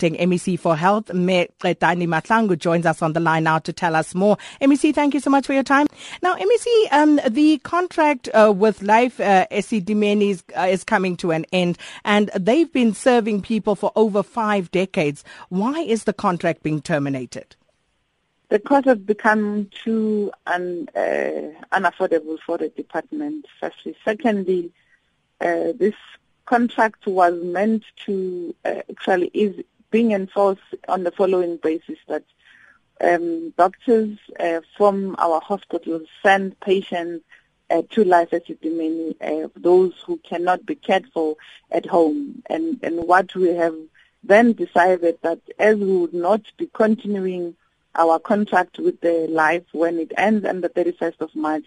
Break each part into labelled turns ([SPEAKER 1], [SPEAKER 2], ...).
[SPEAKER 1] MEC for Health, Dani Mahlangu, joins us on the line now to tell us more. MEC, thank you so much for your time. Now, MEC, um, the contract uh, with Life uh, Esidimeni is, uh, is coming to an end, and they've been serving people for over five decades. Why is the contract being terminated?
[SPEAKER 2] The cost has become too un, uh, unaffordable for the department, firstly. Secondly, uh, this contract was meant to uh, actually is being enforced on the following basis that um, doctors from our hospitals send patients uh, to Life Esidimeni, uh, those who cannot be cared for at home. And, and what we have then decided that as we would not be continuing our contract with the Life when it ends on the 31st of March,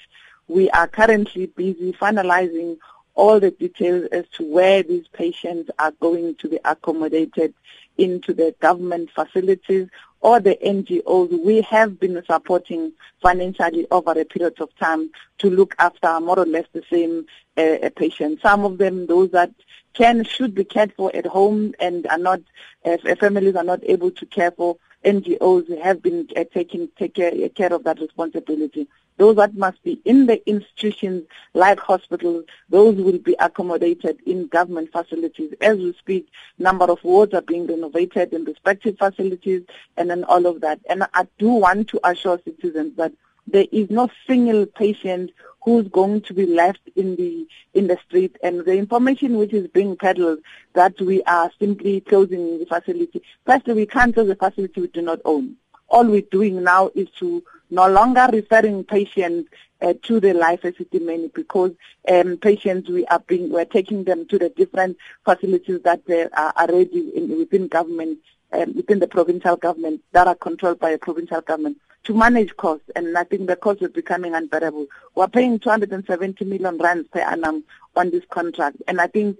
[SPEAKER 2] we are currently busy finalizing all the details as to where these patients are going to be accommodated into the government facilities or the NGOs we have been supporting financially over a period of time to look after more or less the same uh, patients. Some of them, those that can, should be cared for at home and are not, uh, families are not able to care for, NGOs have been uh, taking take care, care of that responsibility. Those that must be in the institutions like hospitals, those will be accommodated in government facilities. As we speak, number of wards are being renovated in respective facilities and then all of that. And I do want to assure citizens that there is no single patient who's going to be left in the in the street and the information which is being peddled that we are simply closing the facility. Firstly, we can't close the facility we do not own. All we're doing now is to no longer referring patients uh, to the Life Esidimeni because um, patients we are being we're taking them to the different facilities that are already in, within government um, within the provincial government that are controlled by the provincial government to manage costs, and I think the cost is becoming unbearable. We're paying 270 million rands per annum on this contract, and I think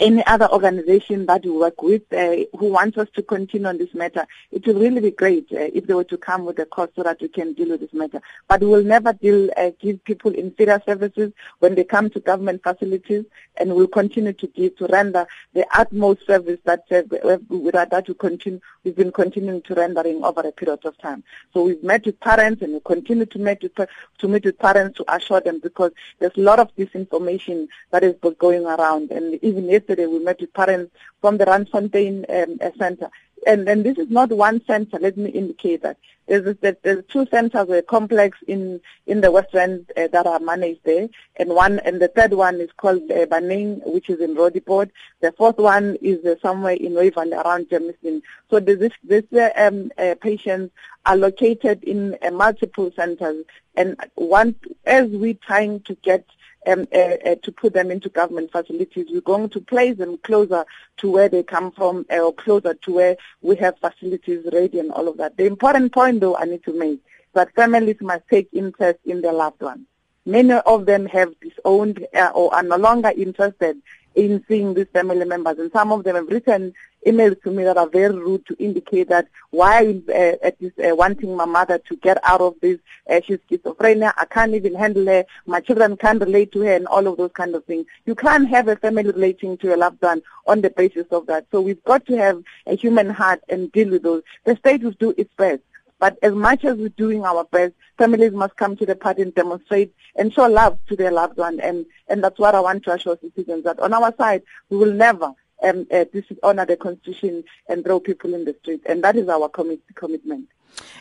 [SPEAKER 2] any other organization that we work with uh, who wants us to continue on this matter, it will really be great uh, if they were to come with a cost so that we can deal with this matter. But we will never deal, uh, give people inferior services when they come to government facilities, and we'll continue to give to render the utmost service that uh, that we continue, we've been continuing to rendering over a period of time. So we've met with parents, and we continue to meet with to meet with parents to assure them because there's a lot of disinformation that is going around, and even if yesterday we met with parents from the Randfontein um, uh, Center. And, and this is not one center, let me indicate that. There's, there's two centers, a complex in, in the West End uh, that are managed there, and one, and the third one is called uh, Baning, which is in Roodepoort. The fourth one is uh, somewhere in Waverley around Germiston. So this, this uh, um, uh, patients are located in multiple centers, and one, as we're trying to get um, uh, uh, to put them into government facilities. We're going to place them closer to where they come from uh, or closer to where we have facilities ready and all of that. The important point, though, I need to make that families must take interest in their loved ones. Many of them have disowned uh, or are no longer interested in seeing these family members. And some of them have written emails to me that are very rude to indicate that why uh, this, uh, wanting my mother to get out of this, uh, she's schizophrenia, I can't even handle her, my children can't relate to her and all of those kind of things. You can't have a family relating to a loved one on the basis of that. So we've got to have a human heart and deal with those. The state will do its best. But as much as we're doing our best, families must come to the party and demonstrate and show love to their loved one. And, and that's what I want to assure citizens that on our side, we will never um, uh, dishonor the constitution and throw people in the street. And that is our commit- commitment.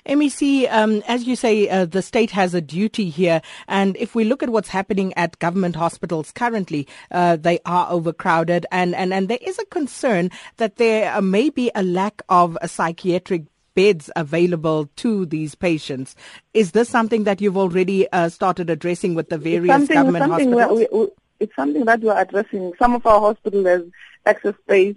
[SPEAKER 1] MEC, um, as you say, uh, the state has a duty here. And if we look at what's happening at government hospitals currently, uh, they are overcrowded. And, and, and there is a concern that there may be a lack of a psychiatric beds available to these patients. Is this something that you've already uh, started addressing with the various government hospitals?
[SPEAKER 2] We, we, it's something that we're addressing. Some of our hospitals have access space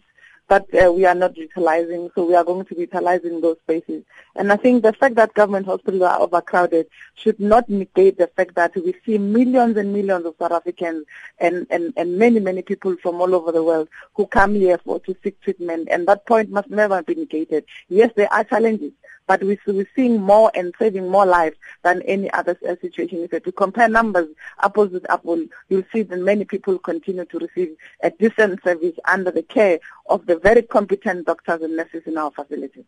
[SPEAKER 2] that uh, we are not utilizing, so we are going to be utilizing those spaces. And I think the fact that government hospitals are overcrowded should not negate the fact that we see millions and millions of South Africans and, and, and many, many people from all over the world who come here for to seek treatment, and that point must never be negated. Yes, there are challenges, but we, we're seeing more and saving more lives than any other situation. If you compare numbers, apples with apples, you'll see that many people continue to receive a decent service under the care of the very competent doctors and nurses in our facilities.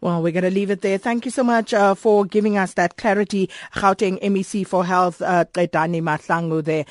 [SPEAKER 1] Well, we're going to leave it there. Thank you so much uh, for giving us that clarity. Gauteng MEC for Health, uh, Qedani Mahlangu there.